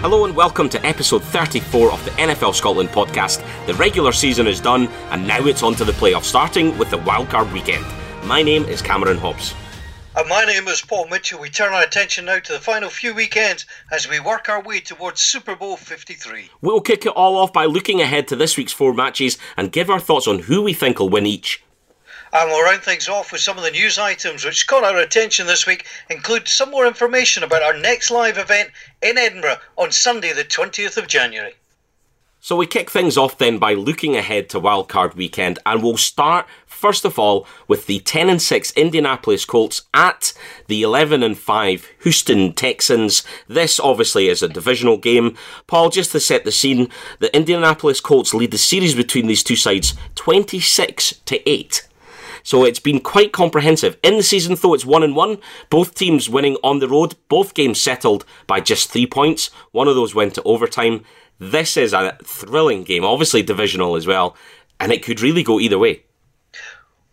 Hello and welcome to episode 34 of the NFL Scotland podcast. The regular season is done and now it's on to the playoffs, starting with the wildcard weekend. My name is Cameron Hobbs. And my name is Paul Mitchell. We turn our attention now to the final few weekends as we work our way towards Super Bowl 53. We'll kick it all off by looking ahead to this week's four matches and give our thoughts on who we think will win each. And we'll round things off with some of the news items which caught our attention this week, include some more information about our next live event in Edinburgh on Sunday, the 20th of January. So we kick things off then by looking ahead to wildcard weekend, and we'll start first of all with the 10 and 6 Indianapolis Colts at the 11 and 5 Houston Texans. This obviously is a divisional game. Paul, just to set the scene, the Indianapolis Colts lead the series between these two sides 26 to 8. So it's been quite comprehensive. In the season, though, it's one and one. Both teams winning on the road. Both games settled by just three points. One of those went to overtime. This is a thrilling game, obviously divisional as well, and it could really go either way.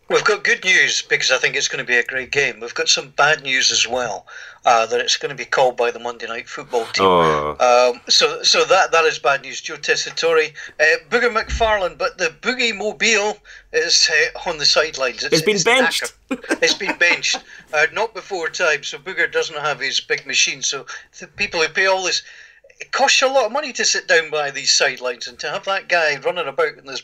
We've got good news because I think it's going to be a great game. We've got some bad news as well uh, that it's going to be called by the Monday Night Football team. Oh. Um, so, so that that is bad news. Joe Tessitore, uh, Booger McFarland, but the Boogie Mobile is uh, on the sidelines. It's, it's been it's benched. it's been benched, uh, not before time. So Booger doesn't have his big machine. So the people who pay all this, it costs you a lot of money to sit down by these sidelines and to have that guy running about in this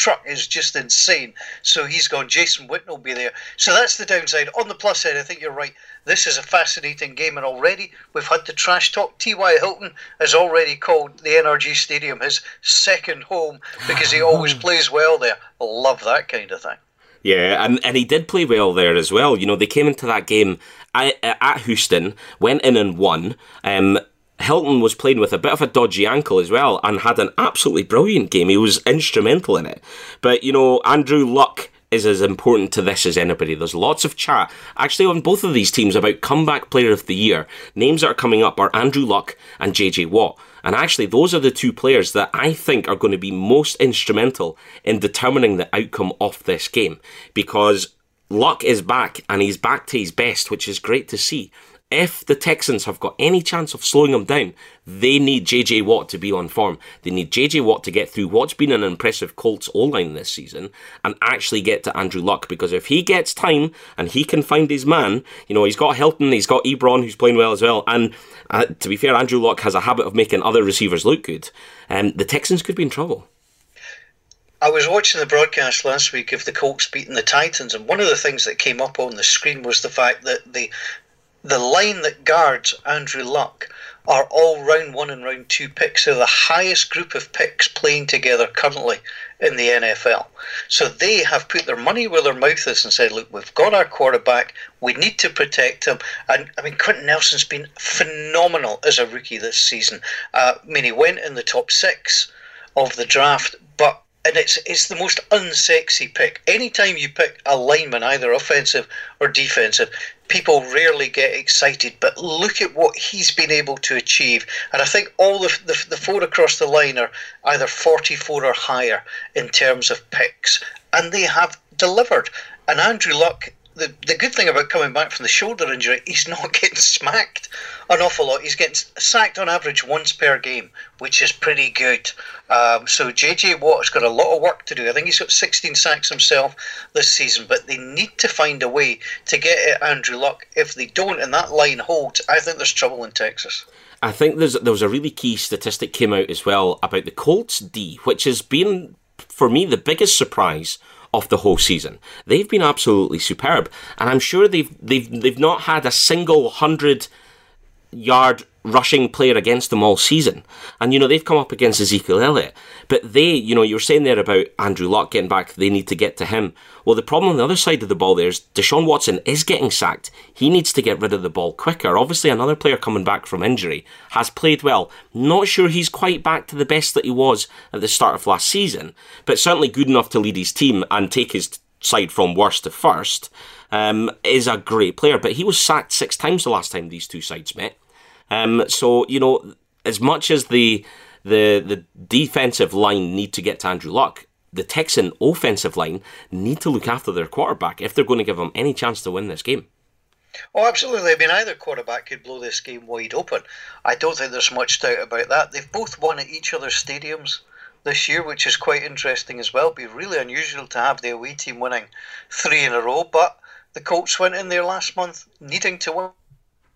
truck is just insane. So he's gone. Jason Witten will be there. So that's the downside. On the plus side, I think you're right. This is a fascinating game, and already we've had the trash talk. T.Y. Hilton has already called the NRG Stadium his second home because he always plays well there. Love that kind of thing. Yeah, and, and he did play well there as well. You know, they came into that game at, at Houston, went in and won. Um, Hilton was playing with a bit of a dodgy ankle as well and had an absolutely brilliant game. He was instrumental in it. But, you know, Andrew Luck is as important to this as anybody. There's lots of chat, actually, on both of these teams about comeback player of the year. Names that are coming up are Andrew Luck and JJ Watt. And actually, those are the two players that I think are going to be most instrumental in determining the outcome of this game because Luck is back and he's back to his best, which is great to see if the Texans have got any chance of slowing them down, they need JJ Watt to be on form. They need JJ Watt to get through what's been an impressive Colts O line this season and actually get to Andrew Luck because if he gets time and he can find his man, you know, he's got Hilton, he's got Ebron who's playing well as well. And uh, to be fair, Andrew Luck has a habit of making other receivers look good. Um, the Texans could be in trouble. I was watching the broadcast last week of the Colts beating the Titans, and one of the things that came up on the screen was the fact that the the line that guards Andrew Luck are all round one and round two picks. They're the highest group of picks playing together currently in the NFL. So they have put their money where their mouth is and said, look, we've got our quarterback. We need to protect him. And I mean, Quenton Nelson's been phenomenal as a rookie this season. Uh, I mean, he went in the top six of the draft, but and it's it's the most unsexy pick. Anytime you pick a lineman, either offensive or defensive, people rarely get excited. But look at what he's been able to achieve, and I think all the the, the four across the line are either forty four or higher in terms of picks, and they have delivered. And Andrew Luck the, the good thing about coming back from the shoulder injury, he's not getting smacked an awful lot. He's getting sacked on average once per game, which is pretty good. Um, so JJ Watt's got a lot of work to do. I think he's got 16 sacks himself this season, but they need to find a way to get Andrew Luck. If they don't, and that line holds, I think there's trouble in Texas. I think there's there was a really key statistic came out as well about the Colts D, which has been for me the biggest surprise of the whole season. They've been absolutely superb, and I'm sure they've they've they've not had a single hundred yard rushing player against them all season. And, you know, they've come up against Ezekiel Elliott. But they, you know, you were saying there about Andrew Luck getting back, they need to get to him. Well, the problem on the other side of the ball there is Deshaun Watson is getting sacked. He needs to get rid of the ball quicker. Obviously, another player coming back from injury has played well. Not sure he's quite back to the best that he was at the start of last season, but certainly good enough to lead his team and take his side from worst to first. Um, is a great player, but he was sacked six times the last time these two sides met. Um, so you know, as much as the the the defensive line need to get to Andrew Luck, the Texan offensive line need to look after their quarterback if they're going to give him any chance to win this game. Oh, absolutely. I mean, either quarterback could blow this game wide open. I don't think there's much doubt about that. They've both won at each other's stadiums this year, which is quite interesting as well. It'd be really unusual to have the away team winning three in a row, but the Colts went in there last month needing to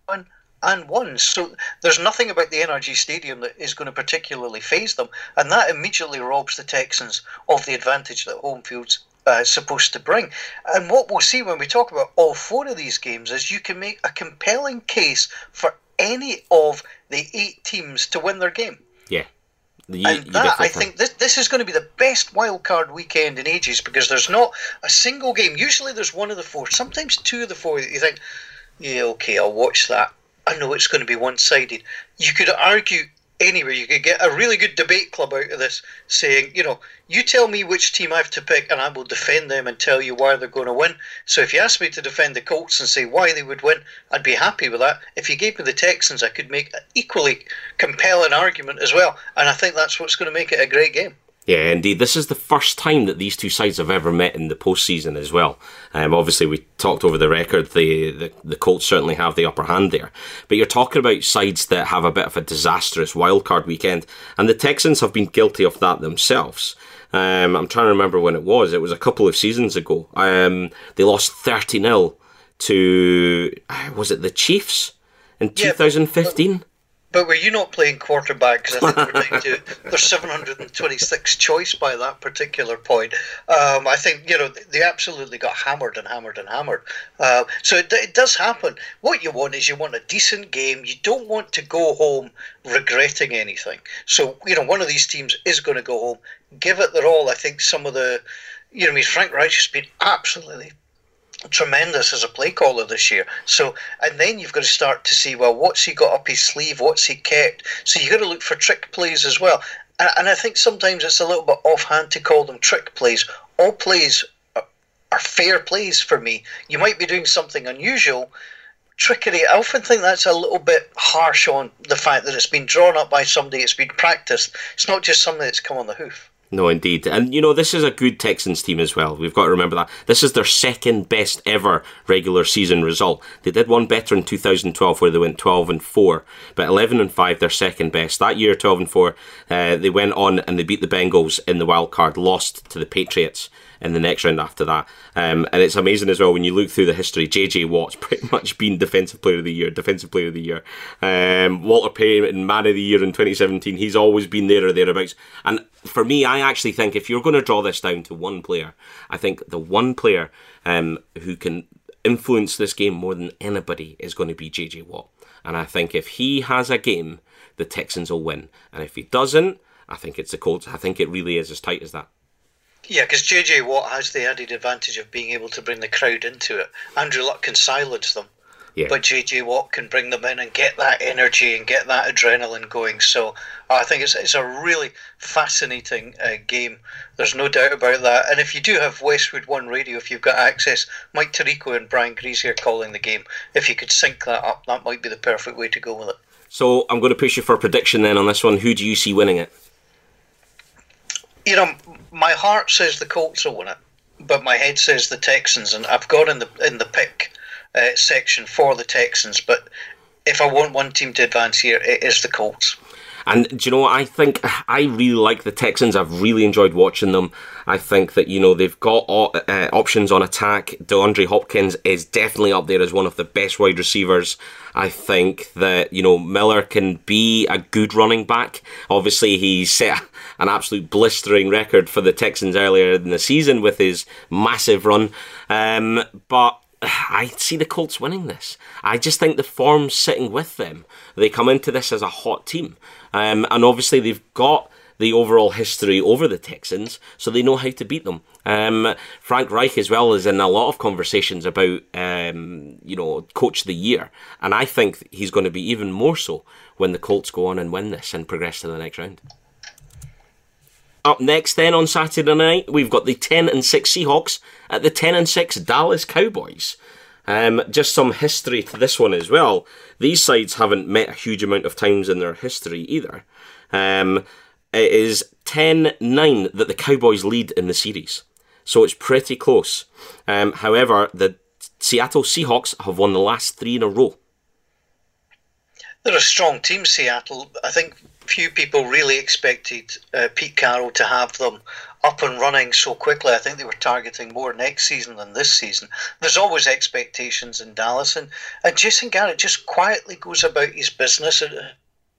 win and won. So there's nothing about the NRG Stadium that is going to particularly phase them, and that immediately robs the Texans of the advantage that home field's uh, supposed to bring. And what we'll see when we talk about all four of these games is you can make a compelling case for any of the eight teams to win their game. Yeah. You, and that, I think this, this is going to be the best wildcard weekend in ages because there's not a single game. Usually there's one of the four, sometimes two of the four that you think, yeah, okay, I'll watch that. I know it's going to be one sided. You could argue anywhere. You could get a really good debate club out of this saying, you know, you tell me which team I have to pick and I will defend them and tell you why they're going to win. So if you ask me to defend the Colts and say why they would win, I'd be happy with that. If you gave me the Texans, I could make an equally compelling argument as well. And I think that's what's going to make it a great game. Yeah, indeed. This is the first time that these two sides have ever met in the postseason as well. Um, obviously, we talked over the record. The, the, the Colts certainly have the upper hand there. But you're talking about sides that have a bit of a disastrous wildcard weekend, and the Texans have been guilty of that themselves. Um, I'm trying to remember when it was. It was a couple of seasons ago. Um, they lost 30 0 to, uh, was it the Chiefs in yeah, 2015? But were you not playing quarterback? Because I think we're down to there's 726 choice by that particular point. Um, I think you know they absolutely got hammered and hammered and hammered. Uh, so it, it does happen. What you want is you want a decent game. You don't want to go home regretting anything. So you know one of these teams is going to go home, give it their all. I think some of the you know, I mean, Frank Reich has been absolutely tremendous as a play caller this year. So, and then you've got to start to see, well, what's he got up his sleeve? What's he kept? So you've got to look for trick plays as well. And, and I think sometimes it's a little bit offhand to call them trick plays. All plays are, are fair plays for me. You might be doing something unusual. Trickery, I often think that's a little bit harsh on the fact that it's been drawn up by somebody, it's been practiced. It's not just something that's come on the hoof. No, indeed. And, you know, this is a good Texans team as well. We've got to remember that. This is their second best ever regular season result. They did one better in 2012 where they went 12 and 4, but 11 and 5, their second best. That year, 12 and 4, uh, they went on and they beat the Bengals in the wild card, lost to the Patriots in the next round after that. Um, and it's amazing as well when you look through the history. JJ Watt's pretty much been Defensive Player of the Year, Defensive Player of the Year. Um, Walter Payton, Man of the Year in 2017. He's always been there or thereabouts. And for me, I actually think if you're going to draw this down to one player, I think the one player um, who can influence this game more than anybody is going to be JJ Watt. And I think if he has a game, the Texans will win. And if he doesn't, I think it's the Colts. I think it really is as tight as that. Yeah, because JJ Watt has the added advantage of being able to bring the crowd into it. Andrew Luck can silence them, yeah. but JJ Watt can bring them in and get that energy and get that adrenaline going. So I think it's it's a really fascinating uh, game. There's no doubt about that. And if you do have Westwood One Radio, if you've got access, Mike Tirico and Brian Griese here calling the game. If you could sync that up, that might be the perfect way to go with it. So I'm going to push you for a prediction then on this one. Who do you see winning it? You know, my heart says the Colts will win it, but my head says the Texans, and I've gone in the in the pick uh, section for the Texans. But if I want one team to advance here, it is the Colts. And do you know what? I think I really like the Texans. I've really enjoyed watching them. I think that, you know, they've got uh, options on attack. DeAndre Hopkins is definitely up there as one of the best wide receivers. I think that, you know, Miller can be a good running back. Obviously, he set an absolute blistering record for the Texans earlier in the season with his massive run. Um, but I see the Colts winning this. I just think the form's sitting with them. They come into this as a hot team. Um, and obviously, they've got the overall history over the Texans, so they know how to beat them. Um, Frank Reich as well is in a lot of conversations about, um, you know, coach of the year, and I think he's going to be even more so when the Colts go on and win this and progress to the next round. Up next, then on Saturday night, we've got the 10 and 6 Seahawks at the 10 and 6 Dallas Cowboys. Um, just some history to this one as well. These sides haven't met a huge amount of times in their history either. Um, it is 10 9 that the Cowboys lead in the series. So it's pretty close. Um, however, the Seattle Seahawks have won the last three in a row. They're a strong team, Seattle. I think few people really expected uh, Pete Carroll to have them up and running so quickly. I think they were targeting more next season than this season. There's always expectations in Dallas, and, and Jason Garrett just quietly goes about his business and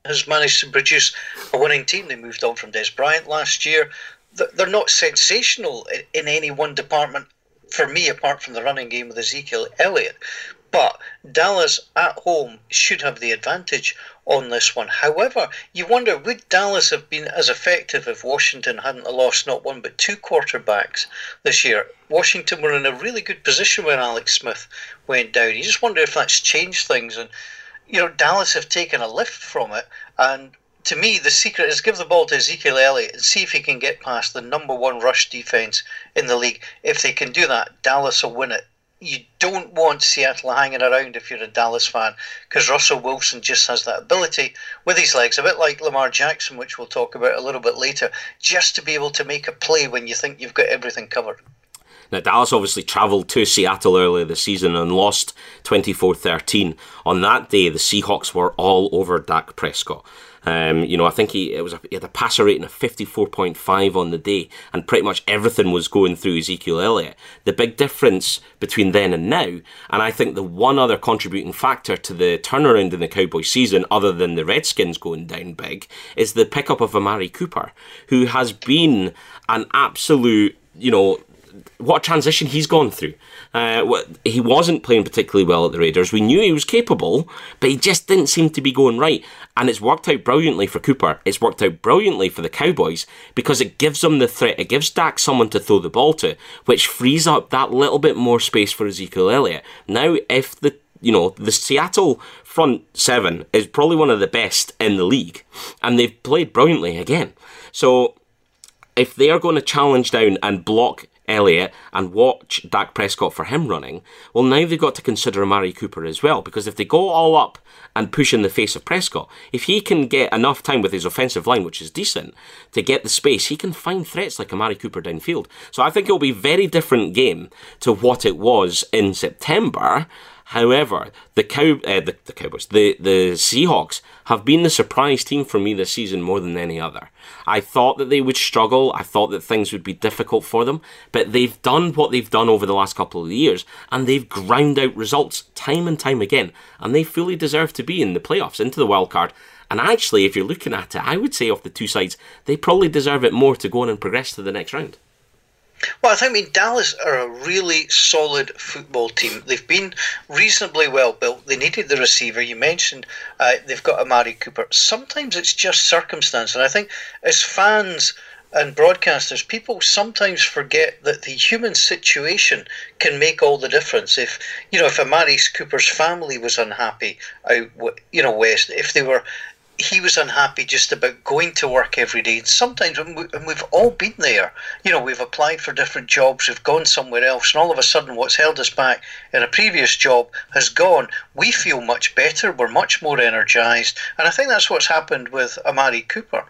has managed to produce a winning team. They moved on from Dez Bryant last year. They're not sensational in any one department for me, apart from the running game with Ezekiel Elliott. But Dallas at home should have the advantage on this one. However, you wonder would Dallas have been as effective if Washington hadn't lost not one but two quarterbacks this year? Washington were in a really good position when Alex Smith went down. You just wonder if that's changed things. And, you know, Dallas have taken a lift from it. And to me, the secret is give the ball to Ezekiel Elliott and see if he can get past the number one rush defense in the league. If they can do that, Dallas will win it you don't want Seattle hanging around if you're a Dallas fan because Russell Wilson just has that ability with his legs, a bit like Lamar Jackson, which we'll talk about a little bit later, just to be able to make a play when you think you've got everything covered. Now, Dallas obviously travelled to Seattle earlier this season and lost 24 13. On that day, the Seahawks were all over Dak Prescott. Um, you know, I think he it was a, he had a passer rating of 54.5 on the day, and pretty much everything was going through Ezekiel Elliott. The big difference between then and now, and I think the one other contributing factor to the turnaround in the Cowboys season, other than the Redskins going down big, is the pickup of Amari Cooper, who has been an absolute, you know, what a transition he's gone through. Uh, he wasn't playing particularly well at the Raiders. We knew he was capable, but he just didn't seem to be going right. And it's worked out brilliantly for Cooper. It's worked out brilliantly for the Cowboys because it gives them the threat. It gives Dak someone to throw the ball to, which frees up that little bit more space for Ezekiel Elliott. Now, if the you know the Seattle front seven is probably one of the best in the league, and they've played brilliantly again. So if they are going to challenge down and block Elliott and watch Dak Prescott for him running, well, now they've got to consider Amari Cooper as well. Because if they go all up and push in the face of Prescott, if he can get enough time with his offensive line, which is decent, to get the space, he can find threats like Amari Cooper downfield. So I think it'll be a very different game to what it was in September. However, the cow, uh, the, the Cowboys, the the Seahawks have been the surprise team for me this season more than any other. I thought that they would struggle. I thought that things would be difficult for them, but they've done what they've done over the last couple of years, and they've ground out results time and time again, and they fully deserve to be in the playoffs, into the wild card. And actually, if you're looking at it, I would say of the two sides, they probably deserve it more to go on and progress to the next round. Well, I mean Dallas are a really solid football team. They've been reasonably well built. They needed the receiver. You mentioned uh, they've got Amari Cooper. Sometimes it's just circumstance, and I think as fans and broadcasters, people sometimes forget that the human situation can make all the difference. If you know, if Amari Cooper's family was unhappy out, you know, west, if they were he was unhappy just about going to work every day. And sometimes, and we've all been there, you know, we've applied for different jobs, we've gone somewhere else, and all of a sudden, what's held us back in a previous job has gone. We feel much better, we're much more energized, and I think that's what's happened with Amari Cooper.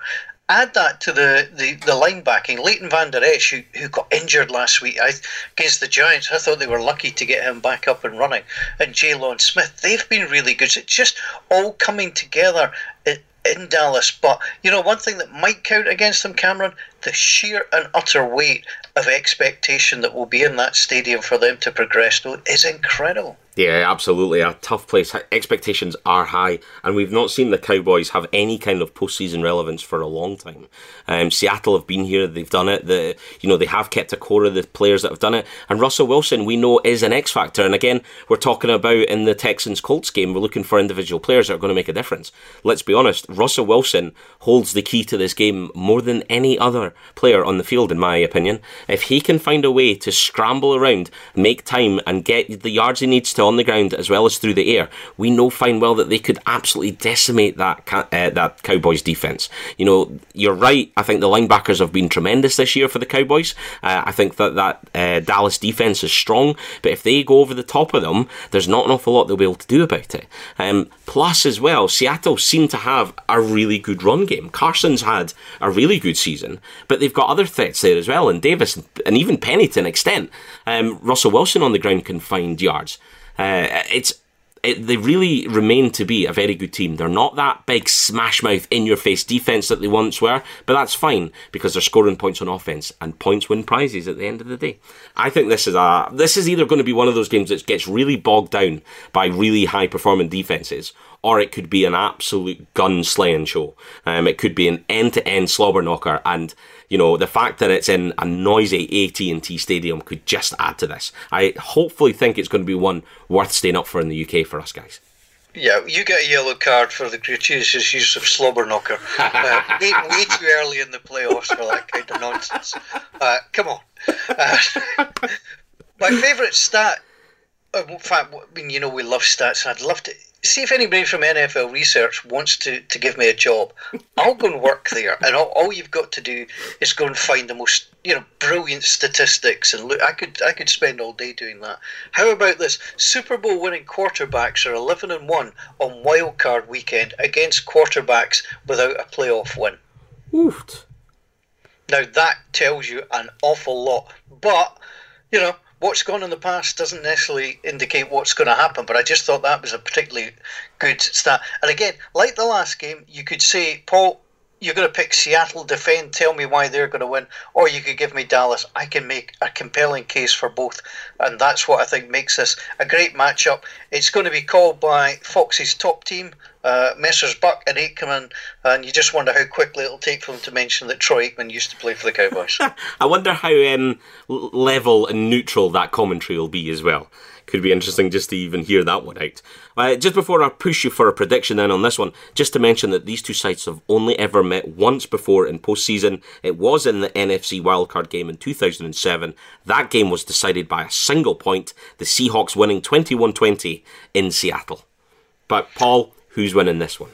Add that to the, the, the linebacking. Leighton Vander Esch, who, who got injured last week I, against the Giants, I thought they were lucky to get him back up and running. And Jaylon Smith, they've been really good. It's just all coming together in Dallas. But, you know, one thing that might count against them, Cameron, the sheer and utter weight of expectation that will be in that stadium for them to progress though is incredible. Yeah, absolutely. A tough place. Expectations are high, and we've not seen the Cowboys have any kind of postseason relevance for a long time. Um, Seattle have been here; they've done it. The you know they have kept a core of the players that have done it, and Russell Wilson we know is an X factor. And again, we're talking about in the Texans Colts game, we're looking for individual players that are going to make a difference. Let's be honest, Russell Wilson holds the key to this game more than any other player on the field, in my opinion. If he can find a way to scramble around, make time, and get the yards he needs to on the ground as well as through the air, we know fine well that they could absolutely decimate that uh, that Cowboys defense. You know, you're right. I think the linebackers have been tremendous this year for the Cowboys. Uh, I think that that uh, Dallas defense is strong, but if they go over the top of them, there's not an awful lot they'll be able to do about it. Um, plus, as well, Seattle seem to have a really good run game. Carson's had a really good season, but they've got other threats there as well, and Davis and even Penny to an extent. Um, Russell Wilson on the ground can find yards. Uh, it's it, they really remain to be a very good team. They're not that big smash mouth in your face defense that they once were, but that's fine because they're scoring points on offense and points win prizes at the end of the day. I think this is a this is either going to be one of those games that gets really bogged down by really high performing defenses, or it could be an absolute gun slaying show. Um, it could be an end to end slobber knocker and you know, the fact that it's in a noisy AT&T stadium could just add to this. I hopefully think it's going to be one worth staying up for in the UK for us guys. Yeah, you get a yellow card for the gratuitous use of slobber knocker. Uh, way, way, too early in the playoffs for that kind of nonsense. Uh, come on. Uh, my favourite stat, uh, in fact, I mean, you know, we love stats, and I'd love to see if anybody from NFL research wants to, to give me a job. I'll go and work there, and all, all you've got to do is go and find the most you know brilliant statistics and look. I could I could spend all day doing that. How about this? Super Bowl winning quarterbacks are eleven and one on wild card weekend against quarterbacks without a playoff win. Oofed. Now that tells you an awful lot, but you know what's gone in the past doesn't necessarily indicate what's going to happen, but I just thought that was a particularly good stat. And again, like the last game, you could say, Paul, you're going to pick Seattle defend, tell me why they're going to win, or you could give me Dallas. I can make a compelling case for both, and that's what I think makes this a great matchup. It's going to be called by Fox's top team, uh, Messrs. Buck and Aikman, and you just wonder how quickly it'll take for them to mention that Troy Aikman used to play for the Cowboys. I wonder how um, level and neutral that commentary will be as well could be interesting just to even hear that one out. Uh, just before I push you for a prediction then on this one, just to mention that these two sides have only ever met once before in postseason. It was in the NFC wildcard game in 2007. That game was decided by a single point, the Seahawks winning 21 20 in Seattle. But, Paul, who's winning this one?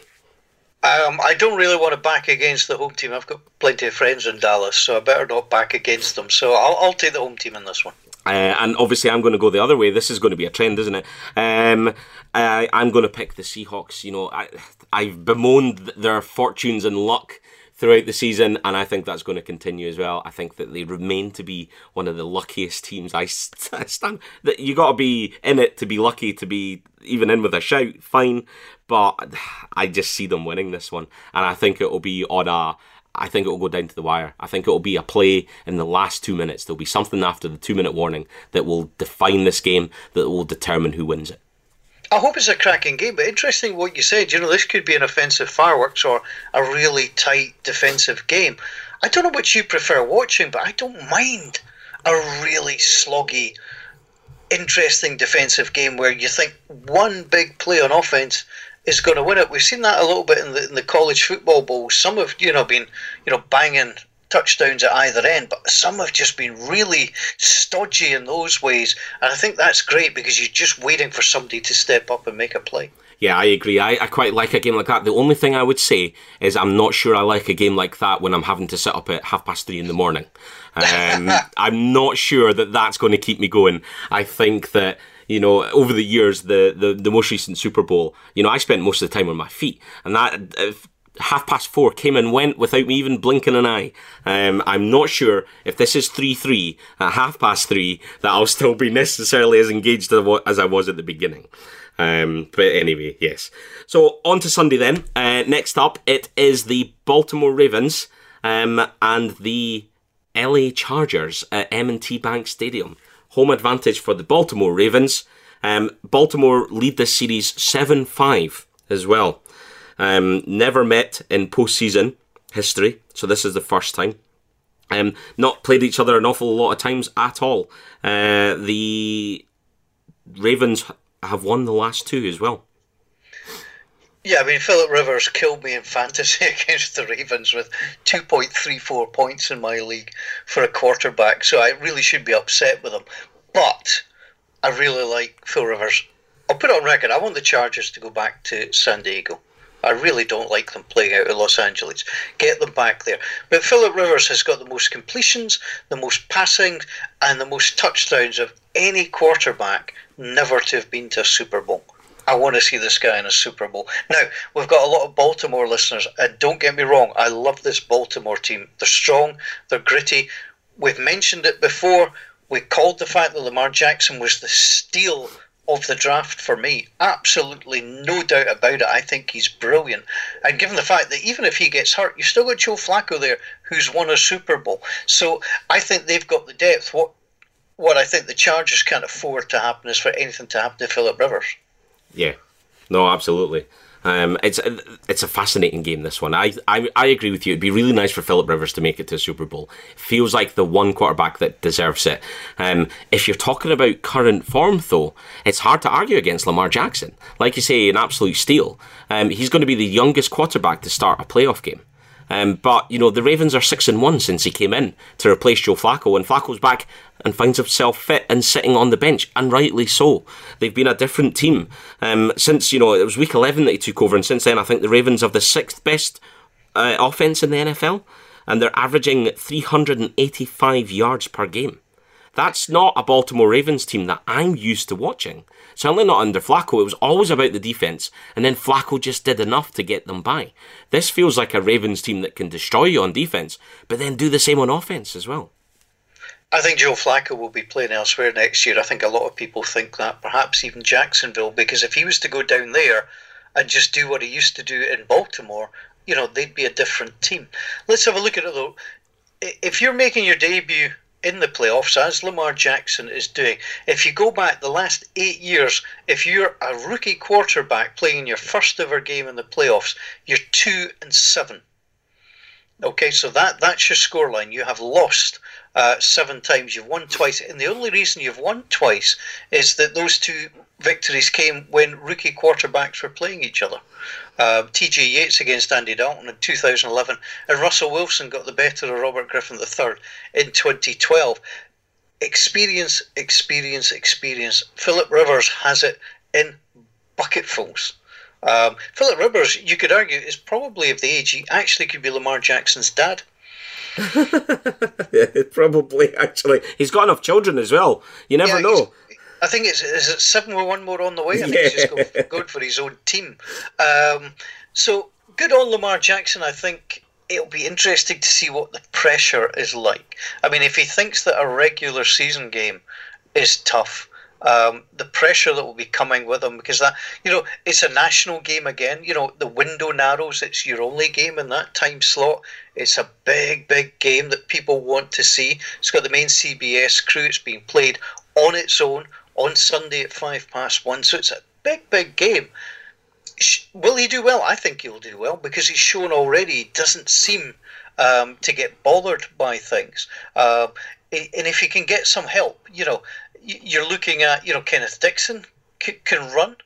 Um, I don't really want to back against the home team. I've got plenty of friends in Dallas, so I better not back against them. So I'll, I'll take the home team in this one. Uh, and obviously, I'm going to go the other way. This is going to be a trend, isn't it? Um, I, I'm going to pick the Seahawks. You know, I, I've bemoaned their fortunes and luck throughout the season, and I think that's going to continue as well. I think that they remain to be one of the luckiest teams. I stand that you got to be in it to be lucky to be even in with a shout. Fine, but I just see them winning this one, and I think it will be on a I think it will go down to the wire. I think it will be a play in the last two minutes. There'll be something after the two minute warning that will define this game, that will determine who wins it. I hope it's a cracking game, but interesting what you said. You know, this could be an offensive fireworks or a really tight defensive game. I don't know what you prefer watching, but I don't mind a really sloggy, interesting defensive game where you think one big play on offense is going to win it. We've seen that a little bit in the, in the college football bowl. Some have, you know, been, you know, banging touchdowns at either end, but some have just been really stodgy in those ways. And I think that's great because you're just waiting for somebody to step up and make a play. Yeah, I agree. I, I quite like a game like that. The only thing I would say is I'm not sure I like a game like that when I'm having to sit up at half past three in the morning. Um, I'm not sure that that's going to keep me going. I think that you know, over the years, the, the, the most recent Super Bowl, you know, I spent most of the time on my feet, and that half past four came and went without me even blinking an eye. Um, I'm not sure if this is 3 3 at half past three that I'll still be necessarily as engaged as I was at the beginning. Um, but anyway, yes. So on to Sunday then. Uh, next up, it is the Baltimore Ravens um, and the LA Chargers at M&T Bank Stadium home advantage for the Baltimore Ravens. Um, Baltimore lead this series 7 5 as well. Um, never met in postseason history, so this is the first time. Um, not played each other an awful lot of times at all. Uh, the Ravens have won the last two as well. Yeah, I mean, Philip Rivers killed me in fantasy against the Ravens with 2.34 points in my league for a quarterback, so I really should be upset with him. But I really like Phil Rivers I'll put it on record. I want the Chargers to go back to San Diego. I really don't like them playing out in Los Angeles. Get them back there. But Philip Rivers has got the most completions, the most passing, and the most touchdowns of any quarterback never to have been to a Super Bowl. I want to see this guy in a Super Bowl. Now, we've got a lot of Baltimore listeners, and don't get me wrong, I love this Baltimore team. They're strong, they're gritty. We've mentioned it before. We called the fact that Lamar Jackson was the steal of the draft for me. Absolutely no doubt about it. I think he's brilliant. And given the fact that even if he gets hurt, you've still got Joe Flacco there who's won a Super Bowl. So I think they've got the depth. What what I think the Chargers can't afford to happen is for anything to happen to Philip Rivers. Yeah. No, absolutely. Um, it's it's a fascinating game. This one, I, I I agree with you. It'd be really nice for Philip Rivers to make it to a Super Bowl. Feels like the one quarterback that deserves it. Um, if you're talking about current form, though, it's hard to argue against Lamar Jackson. Like you say, an absolute steal. Um, he's going to be the youngest quarterback to start a playoff game. Um, but you know the Ravens are six and one since he came in to replace Joe Flacco, and Flacco's back and finds himself fit and sitting on the bench, and rightly so. They've been a different team um, since you know it was week eleven that he took over, and since then I think the Ravens have the sixth best uh, offense in the NFL, and they're averaging three hundred and eighty-five yards per game. That's not a Baltimore Ravens team that I'm used to watching. Certainly not under Flacco. It was always about the defense, and then Flacco just did enough to get them by. This feels like a Ravens team that can destroy you on defense, but then do the same on offense as well. I think Joe Flacco will be playing elsewhere next year. I think a lot of people think that, perhaps even Jacksonville, because if he was to go down there and just do what he used to do in Baltimore, you know, they'd be a different team. Let's have a look at it though. If you're making your debut in the playoffs, as Lamar Jackson is doing. If you go back the last eight years, if you're a rookie quarterback playing your first ever game in the playoffs, you're two and seven. Okay, so that that's your scoreline. You have lost uh, seven times. You've won twice, and the only reason you've won twice is that those two victories came when rookie quarterbacks were playing each other. Uh, T.J. Yates against Andy Dalton in 2011, and Russell Wilson got the better of Robert Griffin III in 2012. Experience, experience, experience. Philip Rivers has it in bucketfuls. Um, Philip Rivers, you could argue, is probably of the age he actually could be Lamar Jackson's dad. yeah, probably actually. He's got enough children as well. You never yeah, know. I think it's is it seven with one more on the way. I think yeah. he's just going, going for his own team. Um, so good on Lamar Jackson. I think it'll be interesting to see what the pressure is like. I mean, if he thinks that a regular season game is tough, um, the pressure that will be coming with him because that you know it's a national game again. You know the window narrows. It's your only game in that time slot. It's a big, big game that people want to see. It's got the main CBS crew. It's being played on its own on Sunday at five past one. So it's a big, big game. Will he do well? I think he'll do well because he's shown already he doesn't seem um, to get bothered by things. Uh, and if he can get some help, you know, you're looking at, you know, Kenneth Dixon can run.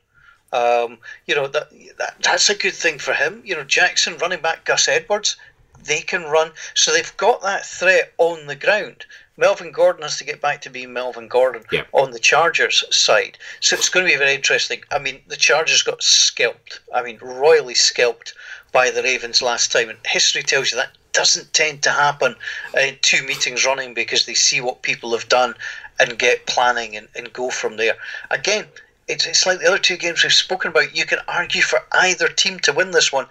Um, you know that, that that's a good thing for him. You know Jackson running back Gus Edwards, they can run, so they've got that threat on the ground. Melvin Gordon has to get back to being Melvin Gordon yeah. on the Chargers side. So it's going to be very interesting. I mean, the Chargers got scalped. I mean, royally scalped by the Ravens last time. And history tells you that doesn't tend to happen in two meetings running because they see what people have done and get planning and, and go from there. Again, it's, it's like the other two games we've spoken about. You can argue for either team to win this one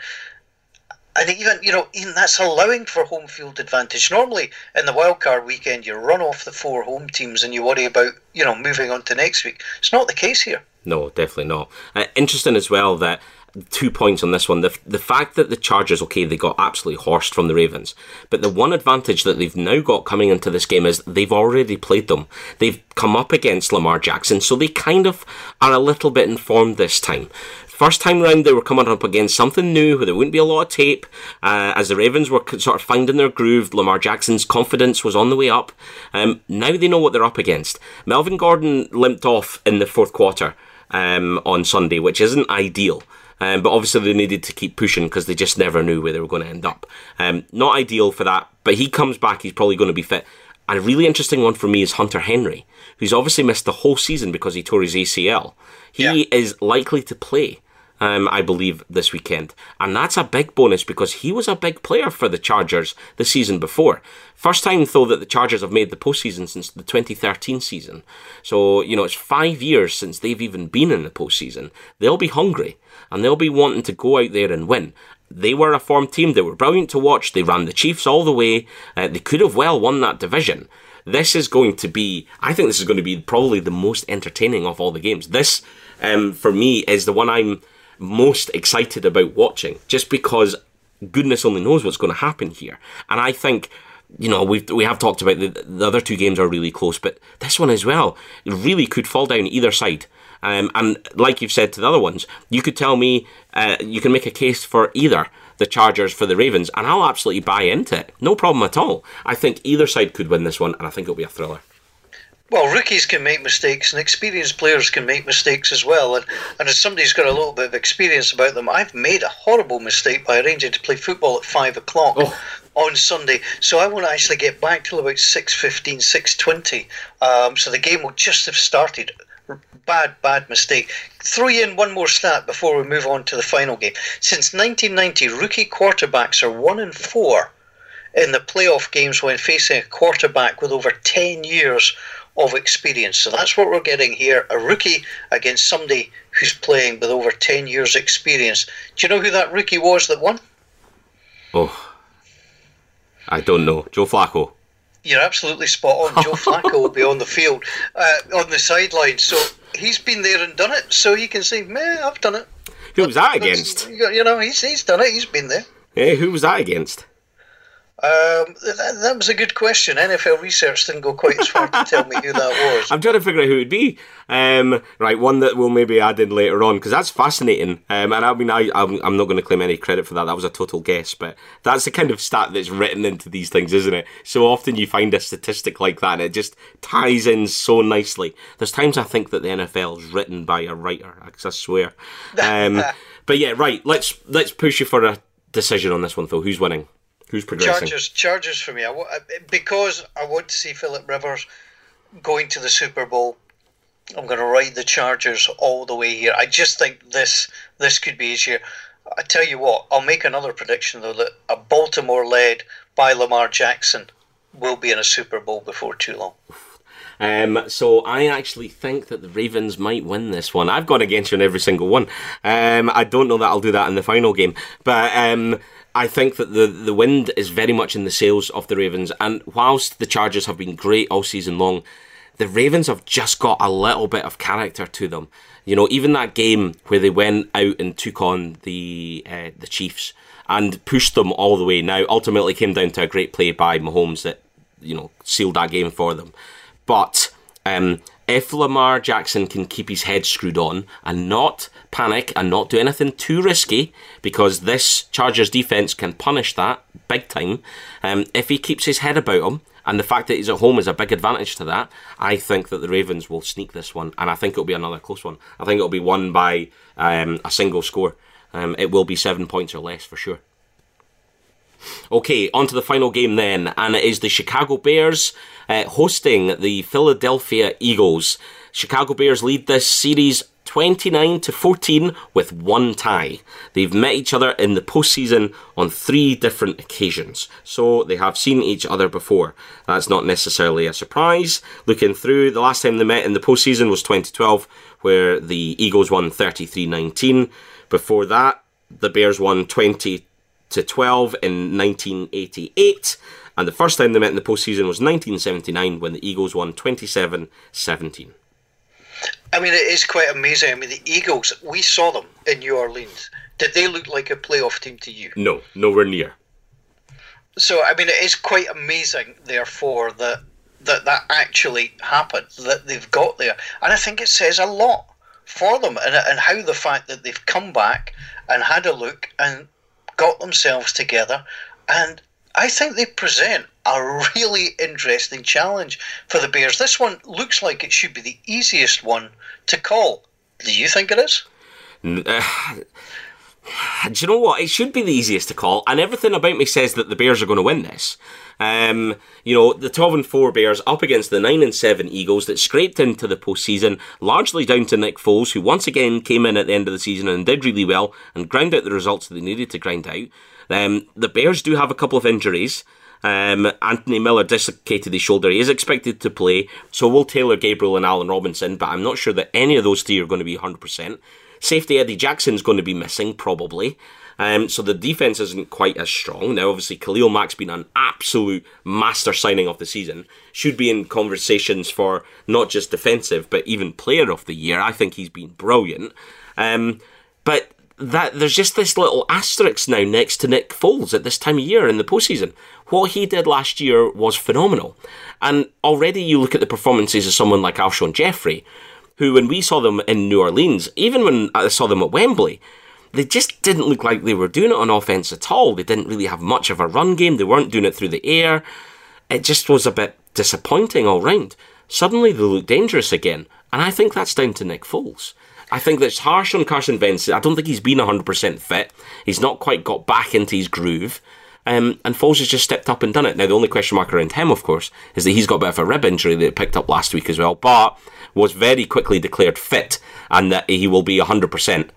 and even you know even that's allowing for home field advantage. Normally in the wildcard weekend, you run off the four home teams and you worry about you know moving on to next week. It's not the case here. No, definitely not. Uh, interesting as well that two points on this one. The, the fact that the Chargers, okay, they got absolutely horsed from the Ravens, but the one advantage that they've now got coming into this game is they've already played them. They've come up against Lamar Jackson, so they kind of are a little bit informed this time. First time round, they were coming up against something new where there wouldn't be a lot of tape. Uh, as the Ravens were sort of finding their groove, Lamar Jackson's confidence was on the way up. Um, now they know what they're up against. Melvin Gordon limped off in the fourth quarter um, on Sunday, which isn't ideal. Um, but obviously they needed to keep pushing because they just never knew where they were going to end up. Um, not ideal for that, but he comes back, he's probably going to be fit. And a really interesting one for me is Hunter Henry, who's obviously missed the whole season because he tore his ACL. He Yeah. is likely to play, um, I believe, this weekend. And that's a big bonus because he was a big player for the Chargers the season before. First time, though, that the Chargers have made the postseason since the 2013 season. So, you know, it's five years since they've even been in the postseason. They'll be hungry and they'll be wanting to go out there and win. They were a formed team. They were brilliant to watch. They ran the Chiefs all the way. Uh, they could have well won that division. This is going to be, I think this is going to be probably the most entertaining of all the games. This, um, for me, is the one I'm most excited about watching, just because goodness only knows what's going to happen here. And I think, you know, we've we have talked about the, the other two games are really close, but this one as well really could fall down either side. Um, and like you've said to the other ones, you could tell me uh, you can make a case for either the Chargers for the Ravens, and I'll absolutely buy into it. No problem at all. I think either side could win this one, and I think it'll be a thriller. Well, rookies can make mistakes, and experienced players can make mistakes as well. And, and as somebody who's got a little bit of experience about them, I've made a horrible mistake by arranging to play football at five o'clock Oh. on Sunday. So I won't actually get back till about 6.15, 6.20. Um, so the game will just have started. Bad, bad mistake. Throw you in one more stat before we move on to the final game. Since 1990, rookie quarterbacks are one in four in the playoff games when facing a quarterback with over 10 years of experience. So that's what we're getting here a rookie against somebody who's playing with over 10 years' experience. Do you know who that rookie was that won? Oh, I don't know. Joe Flacco. You're absolutely spot on. Joe Flacco will be on the field, uh, on the sideline. So he's been there and done it. So he can say, "Meh, I've done it." Who was that That's- against? You know, he's, he's done it. He's been there. Eh, who was that against? Um, that, that was a good question. NFL research didn't go quite as far to tell me who that was. I'm trying to figure out who it'd be. Um, right, one that we'll maybe add in later on because that's fascinating. Um, and I mean, I, I'm, I'm not going to claim any credit for that. That was a total guess, but that's the kind of stat that's written into these things, isn't it? So often you find a statistic like that, and it just ties in so nicely. There's times I think that the NFL is written by a writer. I I swear. Um, but yeah, right. Let's let's push you for a decision on this one, though. Who's winning? Who's progressing? Chargers, Chargers for me. I, uh, because I want to see Philip Rivers going to the Super Bowl. I'm going to ride the Chargers all the way here. I just think this this could be easier. I tell you what, I'll make another prediction though that a Baltimore led by Lamar Jackson will be in a Super Bowl before too long. Um, so I actually think that the Ravens might win this one. I've gone against you in every single one. Um, I don't know that I'll do that in the final game, but um, I think that the the wind is very much in the sails of the Ravens. And whilst the Chargers have been great all season long, the Ravens have just got a little bit of character to them. You know, even that game where they went out and took on the uh, the Chiefs and pushed them all the way. Now, ultimately, came down to a great play by Mahomes that you know sealed that game for them. But um, if Lamar Jackson can keep his head screwed on and not panic and not do anything too risky, because this Chargers defense can punish that big time. Um, if he keeps his head about him, and the fact that he's at home is a big advantage to that, I think that the Ravens will sneak this one, and I think it'll be another close one. I think it'll be won by um, a single score. Um, it will be seven points or less for sure. Okay, on to the final game then, and it is the Chicago Bears uh, hosting the Philadelphia Eagles. Chicago Bears lead this series 29 to 14 with one tie. They've met each other in the postseason on three different occasions, so they have seen each other before. That's not necessarily a surprise. Looking through, the last time they met in the postseason was 2012, where the Eagles won 33 19. Before that, the Bears won 20 to 12 in 1988. And the first time they met in the postseason was 1979 when the Eagles won 27 17. I mean, it is quite amazing. I mean, the Eagles, we saw them in New Orleans. Did they look like a playoff team to you? No, nowhere near. So, I mean, it is quite amazing, therefore, that that, that actually happened, that they've got there. And I think it says a lot for them and, and how the fact that they've come back and had a look and got themselves together. And I think they present a really interesting challenge for the Bears. This one looks like it should be the easiest one to call. Do you think it is? Uh, do you know what? It should be the easiest to call, and everything about me says that the Bears are going to win this. Um, you know, the 12 and 4 Bears up against the 9 and 7 Eagles that scraped into the postseason, largely down to Nick Foles, who once again came in at the end of the season and did really well and ground out the results that they needed to grind out. Um, the Bears do have a couple of injuries. Um, Anthony Miller dislocated his shoulder. He is expected to play, so will Taylor Gabriel and Allen Robinson, but I'm not sure that any of those three are going to be 100%. Safety Eddie Jackson's going to be missing, probably. Um, so the defense isn't quite as strong. Now, obviously, Khalil Mack's been an absolute master signing of the season. Should be in conversations for not just defensive, but even player of the year. I think he's been brilliant. Um, but that there's just this little asterisk now next to Nick Foles at this time of year in the postseason. What he did last year was phenomenal. And already you look at the performances of someone like Alshon Jeffery, who, when we saw them in New Orleans, even when I saw them at Wembley, they just didn't look like they were doing it on offense at all. They didn't really have much of a run game. They weren't doing it through the air. It just was a bit disappointing all round. Suddenly they look dangerous again, and I think that's down to Nick Foles. I think that's harsh on Carson Wentz. I don't think he's been 100% fit. He's not quite got back into his groove. Um, and Foles has just stepped up and done it. Now, the only question mark around him, of course, is that he's got a bit of a rib injury that picked up last week as well, but was very quickly declared fit and that he will be 100%,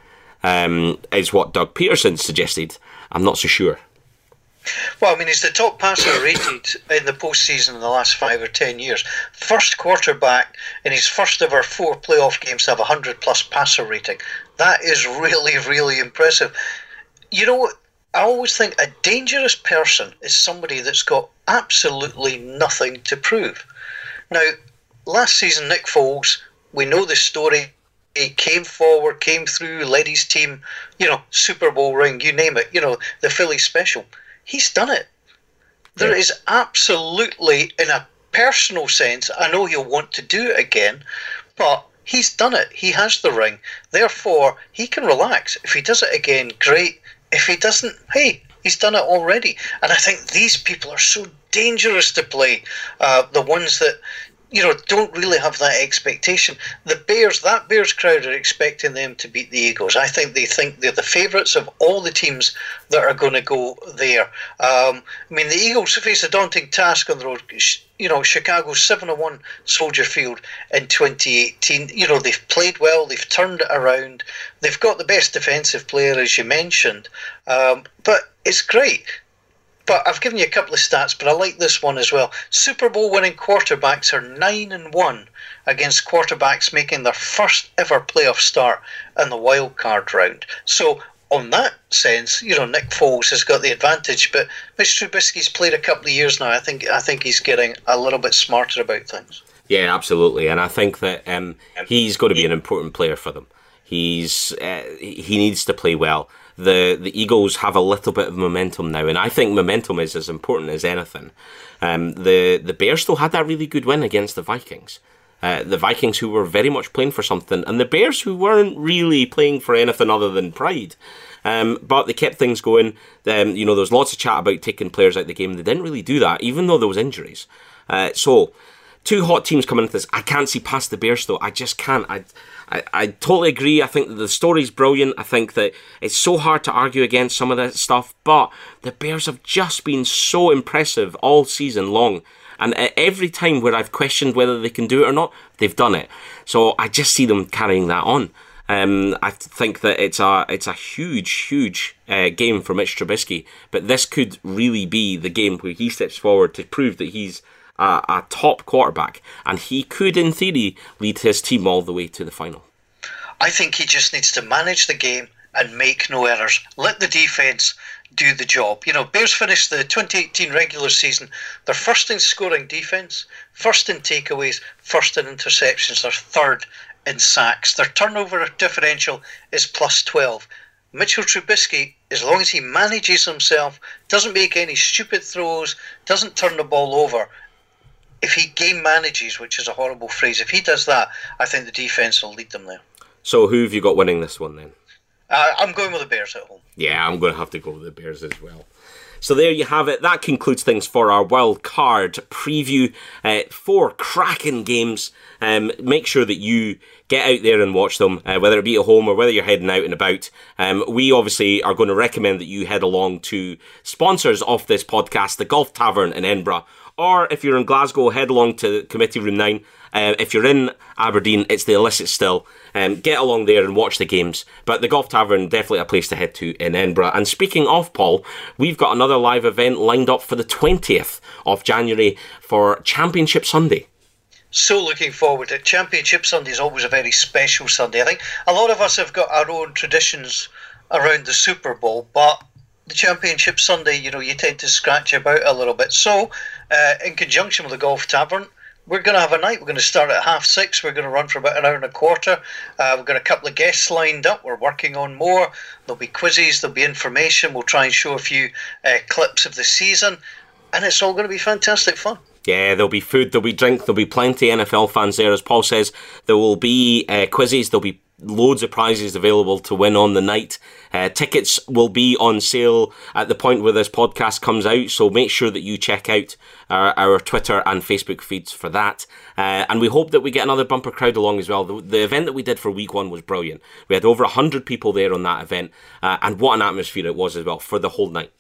um, is what Doug Pederson suggested. I'm not so sure. Well, I mean, he's the top passer rated in the postseason in the last five or ten years. First quarterback in his first ever four playoff games to have a 100 plus passer rating. That is really, really impressive. You know, I always think a dangerous person is somebody that's got absolutely nothing to prove. Now, last season, Nick Foles, we know the story. He came forward, came through, led his team, you know, Super Bowl ring, you name it, you know, the Philly special. He's done it. There yeah. is absolutely, in a personal sense, I know he'll want to do it again, but he's done it. He has the ring. Therefore, he can relax. If he does it again, great. If he doesn't, hey, he's done it already. And I think these people are so dangerous to play. Uh, the ones that you know, don't really have that expectation. The Bears, that Bears crowd are expecting them to beat the Eagles. I think they think they're the favourites of all the teams that are going to go there. Um, I mean, the Eagles face a daunting task on the road. You know, Chicago 7 1 Soldier Field in 2018. You know, they've played well, they've turned it around, they've got the best defensive player, as you mentioned. Um, but it's great but I've given you a couple of stats, but I like this one as well. Super Bowl winning quarterbacks are nine and one against quarterbacks making their first ever playoff start in the wild card round. So on that sense, you know, Nick Foles has got the advantage, but Mitch Trubisky's played a couple of years now. I think I think he's getting a little bit smarter about things. Yeah, absolutely, and I think that um, he's got to be an important player for them. He's uh, he needs to play well the the Eagles have a little bit of momentum now, and I think momentum is as important as anything. Um, the the Bears still had that really good win against the Vikings. Uh, the Vikings who were very much playing for something, and the Bears who weren't really playing for anything other than pride. Um, but they kept things going. Um, you know, there was lots of chat about taking players out of the game. They didn't really do that, even though there was injuries. Uh, so, two hot teams coming into this. I can't see past the Bears though. I just can't. I I, I totally agree. I think that the story's brilliant. I think that it's so hard to argue against some of that stuff, but the Bears have just been so impressive all season long. And every time where I've questioned whether they can do it or not, they've done it. So I just see them carrying that on. Um, I think that it's a it's a huge, huge uh, game for Mitch Trubisky. But this could really be the game where he steps forward to prove that he's a, a top quarterback, and he could, in theory, lead his team all the way to the final. I think he just needs to manage the game and make no errors. Let the defense do the job. You know, Bears finished the 2018 regular season. They're first in scoring defense, first in takeaways, first in interceptions. They're third in sacks. Their turnover differential is plus 12. Mitchell Trubisky, as long as he manages himself, doesn't make any stupid throws, doesn't turn the ball over, if he game manages, which is a horrible phrase, if he does that, I think the defense will lead them there. So who have you got winning this one then? Uh, I'm going with the Bears at home. Yeah, I'm going to have to go with the Bears as well. So there you have it. That concludes things for our wild card preview. Uh, four cracking games um, make sure that you get out there and watch them, uh, whether it be at home or whether you're heading out and about. Um, we obviously are going to recommend that you head along to sponsors of this podcast, the Golf Tavern in Edinburgh, or if you're in Glasgow, head along to Committee Room 9. Uh, if you're in Aberdeen, it's the Illicit Still. Um, get along there and watch the games. But the Golf Tavern, definitely a place to head to in Edinburgh. And speaking of Paul, we've got another live event lined up for the 20th of January for Championship Sunday. So looking forward to Championship Sunday is always a very special Sunday. I think a lot of us have got our own traditions around the Super Bowl, but the Championship Sunday, you know, you tend to scratch about a little bit. So, uh, in conjunction with the Golf Tavern, we're going to have a night. We're going to start at half six. We're going to run for about an hour and a quarter. Uh, we've got a couple of guests lined up. We're working on more. There'll be quizzes. There'll be information. We'll try and show a few uh, clips of the season, and it's all going to be fantastic fun. Yeah, there'll be food, there'll be drink, there'll be plenty NFL fans there. As Paul says, there will be uh, quizzes, there'll be loads of prizes available to win on the night. Uh, tickets will be on sale at the point where this podcast comes out, so make sure that you check out our, our Twitter and Facebook feeds for that. Uh, and we hope that we get another bumper crowd along as well. The, the, event that we did for week one was brilliant. We had over 100 people there on that event, uh, and what an atmosphere it was as well for the whole night.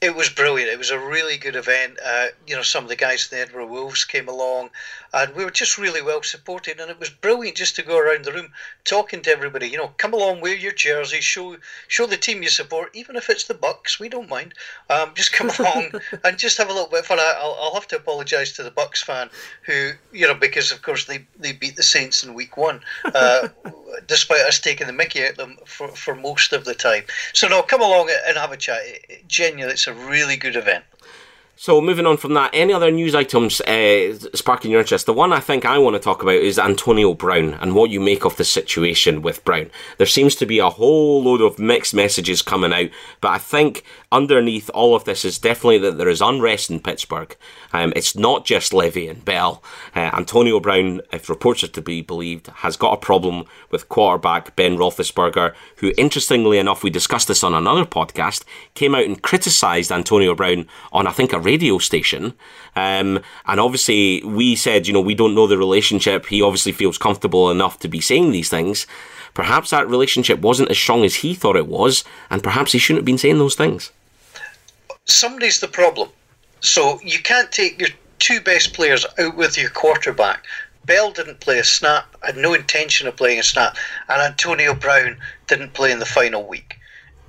It was brilliant. It was a really good event. Uh, you know, some of the guys from the Edinburgh Wolves came along, and we were just really well supported. And it was brilliant just to go around the room talking to everybody. You know, come along, wear your jersey, show show the team you support, even if it's the Bucks. We don't mind. Um, just come along and just have a little bit of fun. I'll, I'll have to apologise to the Bucks fan who, you know, because of course they, they beat the Saints in Week One, uh, despite us taking the Mickey out of them for, for most of the time. So no, come along and have a chat. Genuinely, it's a really good event. So moving on from that, any other news items uh, sparking your interest? The one I think I want to talk about is Antonio Brown and what you make of the situation with Brown. There seems to be a whole load of mixed messages coming out, but I think underneath all of this is definitely that there is unrest in Pittsburgh. Um, it's not just Le'Veon Bell. Uh, Antonio Brown, if reports are to be believed, has got a problem with quarterback Ben Roethlisberger, who, interestingly enough, we discussed this on another podcast, came out and criticised Antonio Brown on, I think, a radio station. Um, and obviously, we said, you know, we don't know the relationship. He obviously feels comfortable enough to be saying these things. Perhaps that relationship wasn't as strong as he thought it was, and perhaps he shouldn't have been saying those things. Somebody's the problem. So you can't take your two best players out with your quarterback. Bell didn't play a snap, had no intention of playing a snap, and Antonio Brown didn't play in the final week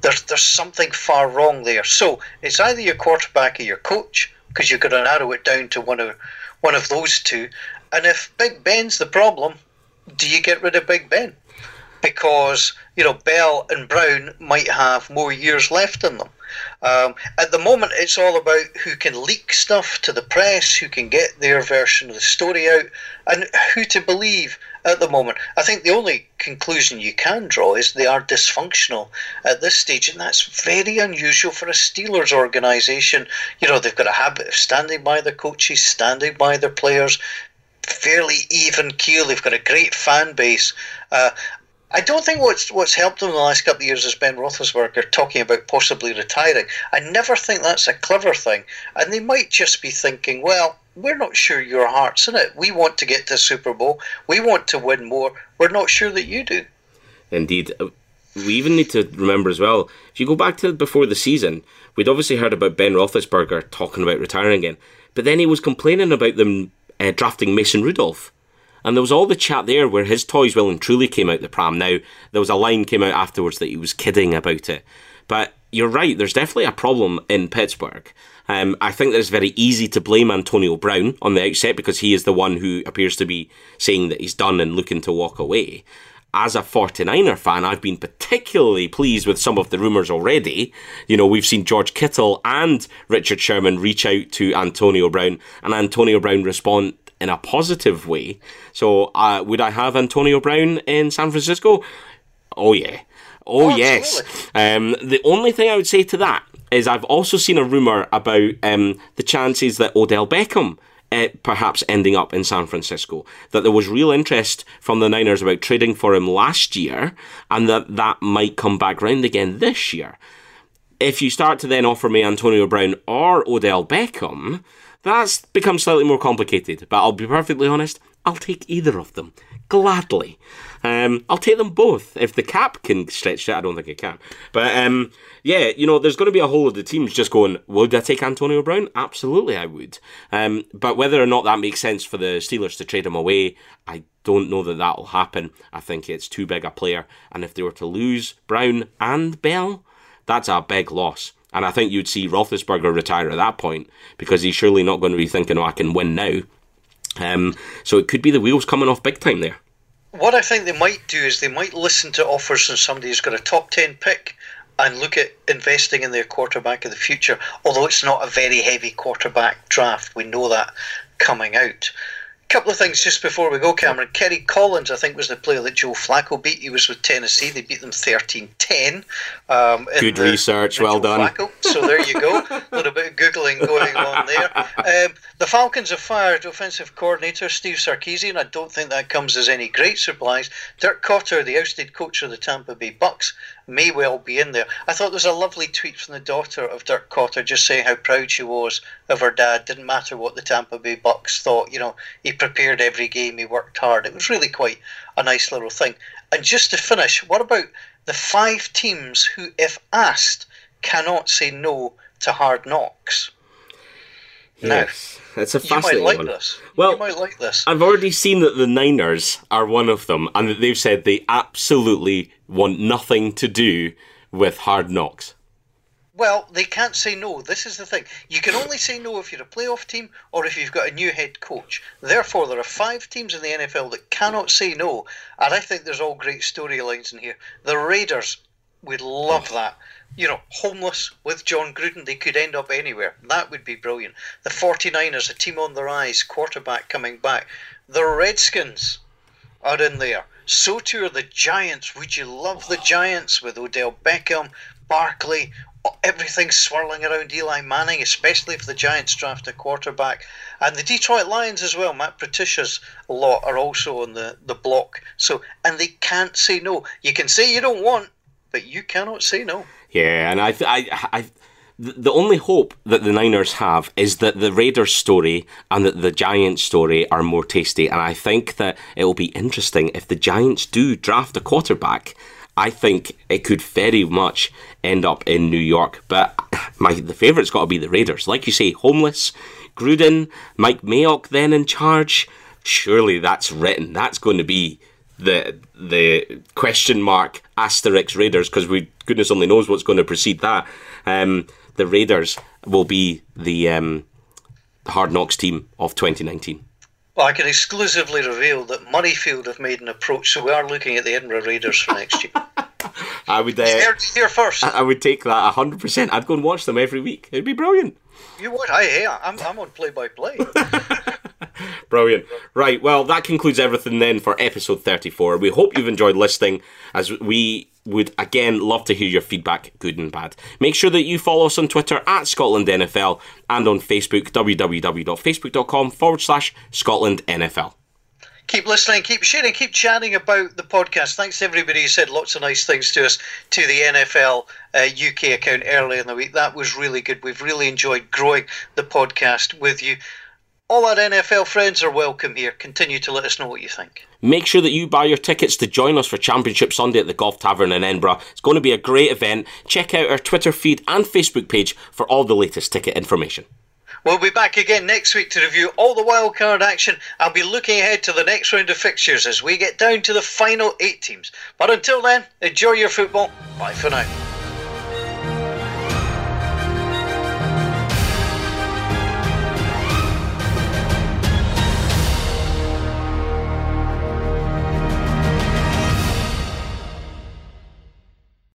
there's there's something far wrong there. So it's either your quarterback or your coach because you've got to narrow it down to one of one of those two. And if Big Ben's the problem, do you get rid of Big Ben? Because you know Bell and Brown might have more years left in them. Um, at the moment, it's all about who can leak stuff to the press, who can get their version of the story out, and who to believe at the moment. I think the only conclusion you can draw is they are dysfunctional at this stage, and that's very unusual for a Steelers organisation. You know, they've got a habit of standing by their coaches, standing by their players, fairly even keel. They've got a great fan base. Uh, I don't think what's what's helped them in the last couple of years is Ben Roethlisberger talking about possibly retiring. I never think that's a clever thing, and they might just be thinking, well, we're not sure your heart's in it. We want to get to Super Bowl. We want to win more. We're not sure that you do. Indeed. Uh, we even need to remember as well, if you go back to before the season, we'd obviously heard about Ben Roethlisberger talking about retiring again, but then he was complaining about them uh, drafting Mason Rudolph. And there was all the chat there where his toys well and truly came out the pram. Now, there was a line came out afterwards that he was kidding about it. But you're right, there's definitely a problem in Pittsburgh. Um, I think that it's very easy to blame Antonio Brown on the outset because he is the one who appears to be saying that he's done and looking to walk away. As a 49er fan, I've been particularly pleased with some of the rumours already. You know, we've seen George Kittle and Richard Sherman reach out to Antonio Brown, and Antonio Brown respond in a positive way. So, uh, would I have Antonio Brown in San Francisco? Oh, yeah. Oh, oh yes. Um, the only thing I would say to that is I've also seen a rumour about um, the chances that Odell Beckham uh, perhaps ending up in San Francisco. That there was real interest from the Niners about trading for him last year, and that that might come back round again this year. If you start to then offer me Antonio Brown or Odell Beckham, that's become slightly more complicated. But I'll be perfectly honest, I'll take either of them gladly. Um, I'll take them both if the cap can stretch it. I don't think it can, but um, yeah, you know, there's going to be a whole of the teams just going. Would I take Antonio Brown? Absolutely, I would. Um, but whether or not that makes sense for the Steelers to trade him away, I don't know that that'll happen. I think it's too big a player, and if they were to lose Brown and Bell, that's a big loss. And I think you'd see Roethlisberger retire at that point because he's surely not going to be thinking, "Oh, I can win now." Um, so it could be the wheels coming off big time there. What I think they might do is they might listen to offers from somebody who's got a top 10 pick and look at investing in their quarterback of the future, although it's not a very heavy quarterback draft. We know that coming out couple of things just before we go, Cameron. Kerry Collins, I think, was the player that Joe Flacco beat. He was with Tennessee. They beat them 13 10. Um, Good the, research. Well Joe done. Flacco. So there you go. a little bit of Googling going on there. Um, the Falcons have fired offensive coordinator Steve Sarkisian. I don't think that comes as any great surprise. Dirk Koetter, the ousted coach of the Tampa Bay Bucks, may well be in there. I thought there was a lovely tweet from the daughter of Dirk Koetter just saying how proud she was of her dad. Didn't matter what the Tampa Bay Bucks thought. You know, he prepared every game. He worked hard. It was really quite a nice little thing. And just to finish, what about the five teams who, if asked, cannot say no to hard knocks? Yes. Now, it's a fascinating like one. This. Well, you might like this. I've already seen that the Niners are one of them, and that they've said they absolutely want nothing to do with hard knocks. Well, they can't say no. This is the thing. You can only say no if you're a playoff team or if you've got a new head coach. Therefore, there are five teams in the NFL that cannot say no. And I think there's all great storylines in here. The Raiders, we'd love hmm. that. You know, homeless with Jon Gruden, they could end up anywhere. That would be brilliant. The 49ers, a team on the rise, quarterback coming back. The Redskins are in there. So too are the Giants. Would you love the Giants with Odell Beckham, Barkley, everything swirling around Eli Manning, especially if the Giants draft a quarterback. And the Detroit Lions as well, Matt Patricia's lot are also on the, the block. So and they can't say no. You can say you don't want, but you cannot say no. Yeah, and I, I, I, the only hope that the Niners have is that the Raiders story and that the Giants story are more tasty. And I think that it will be interesting if the Giants do draft a quarterback I think it could very much end up in New York. But my the favourite's got to be the Raiders. Like you say, homeless, Gruden, Mike Mayock then in charge. Surely that's written. That's going to be the the question mark asterisk Raiders because we goodness only knows what's going to precede that. Um, the Raiders will be the um, Hard Knocks team of 2019. Well, I can exclusively reveal that Murrayfield have made an approach, so we are looking at the Edinburgh Raiders for next year. I would. Uh, here, here first. I, would take that hundred percent. I'd go and watch them every week. It'd be brilliant. You would? I, hey, I'm, I'm on play by play. Brilliant. Right, well, that concludes everything then for episode 34. We hope you've enjoyed listening as we would again love to hear your feedback, good and bad. Make sure that you follow us on Twitter at Scotland NFL and on Facebook, www.facebook.com forward slash Scotland NFL. Keep listening, keep sharing, keep chatting about the podcast. Thanks to everybody who said lots of nice things to us to the NFL uh, UK account earlier in the week. That was really good. We've really enjoyed growing the podcast with you. All our NFL friends are welcome here. Continue to let us know what you think. Make sure that you buy your tickets to join us for Championship Sunday at the Golf Tavern in Edinburgh. It's going to be a great event. Check out our Twitter feed and Facebook page for all the latest ticket information. We'll be back again next week to review all the wildcard action. I'll be looking ahead to the next round of fixtures as we get down to the final eight teams. But until then, enjoy your football. Bye for now.